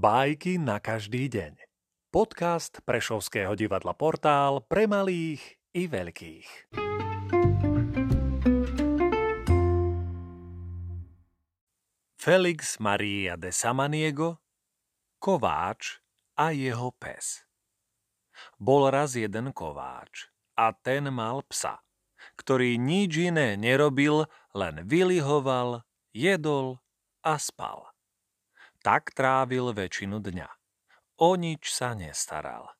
Bajky na každý deň. Podcast Prešovského divadla Portál pre malých i veľkých. Felix Maria de Samaniego, kováč a jeho pes. Bol raz jeden kováč a ten mal psa, ktorý nič iné nerobil, len vylihoval, jedol a spal. Tak trávil väčšinu dňa. O nič sa nestaral.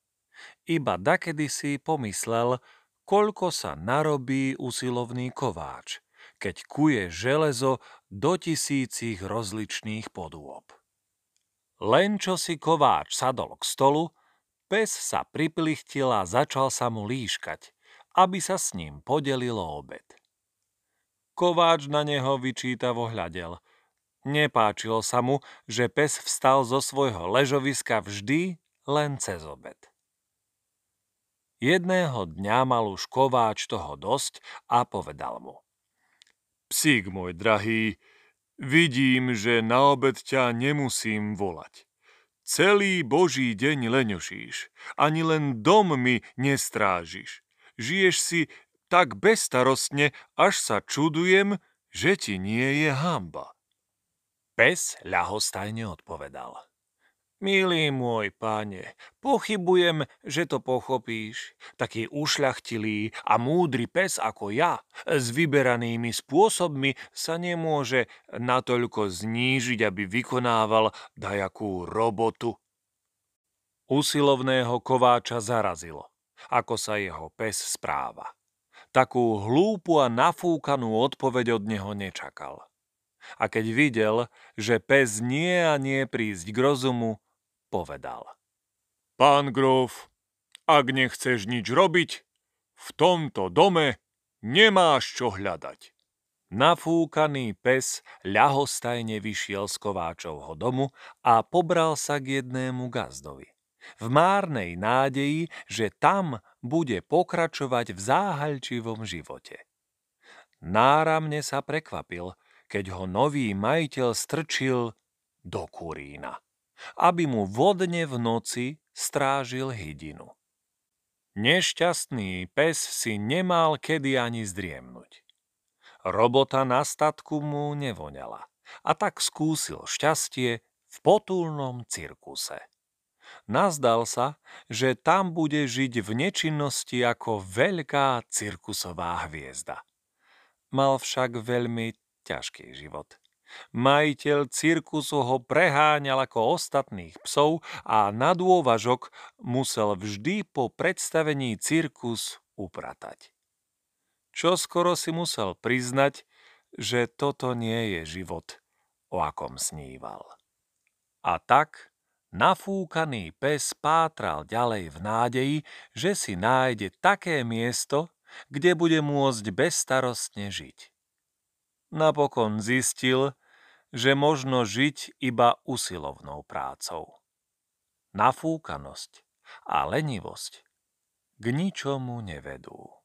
Iba dakedy si pomyslel, koľko sa narobí usilovný kováč, keď kuje železo do tisícich rozličných podôb. Len čo si kováč sadol k stolu, pes sa priplichtil a začal sa mu líškať, aby sa s ním podelilo obed. Kováč na neho vyčítavo hľadel – Nepáčilo sa mu, že pes vstal zo svojho ležoviska vždy len cez obed. Jedného dňa mal už kováč toho dosť a povedal mu. Psík môj drahý, vidím, že na obed ťa nemusím volať. Celý boží deň leňošíš, ani len dom mi nestrážiš. Žiješ si tak bezstarostne, až sa čudujem, že ti nie je hamba. Pes ľahostajne odpovedal. Milý môj páne, pochybujem, že to pochopíš. Taký ušľachtilý a múdry pes ako ja s vyberanými spôsobmi sa nemôže natoľko znížiť, aby vykonával dajakú robotu. Usilovného kováča zarazilo, ako sa jeho pes správa. Takú hlúpu a nafúkanú odpoveď od neho nečakal a keď videl, že pes nie a nie prísť k rozumu, povedal. Pán grof, ak nechceš nič robiť, v tomto dome nemáš čo hľadať. Nafúkaný pes ľahostajne vyšiel z Kováčovho domu a pobral sa k jednému gazdovi. V márnej nádeji, že tam bude pokračovať v záhaľčivom živote. Náramne sa prekvapil, keď ho nový majiteľ strčil do kurína, aby mu vodne v noci strážil hydinu. Nešťastný pes si nemal kedy ani zdriemnúť. Robota na statku mu nevoňala a tak skúsil šťastie v potulnom cirkuse. Nazdal sa, že tam bude žiť v nečinnosti ako veľká cirkusová hviezda. Mal však veľmi ťažký život. Majiteľ cirkusu ho preháňal ako ostatných psov a na dôvažok musel vždy po predstavení cirkus upratať. Čo skoro si musel priznať, že toto nie je život, o akom sníval. A tak nafúkaný pes pátral ďalej v nádeji, že si nájde také miesto, kde bude môcť bezstarostne žiť napokon zistil, že možno žiť iba usilovnou prácou. Nafúkanosť a lenivosť k ničomu nevedú.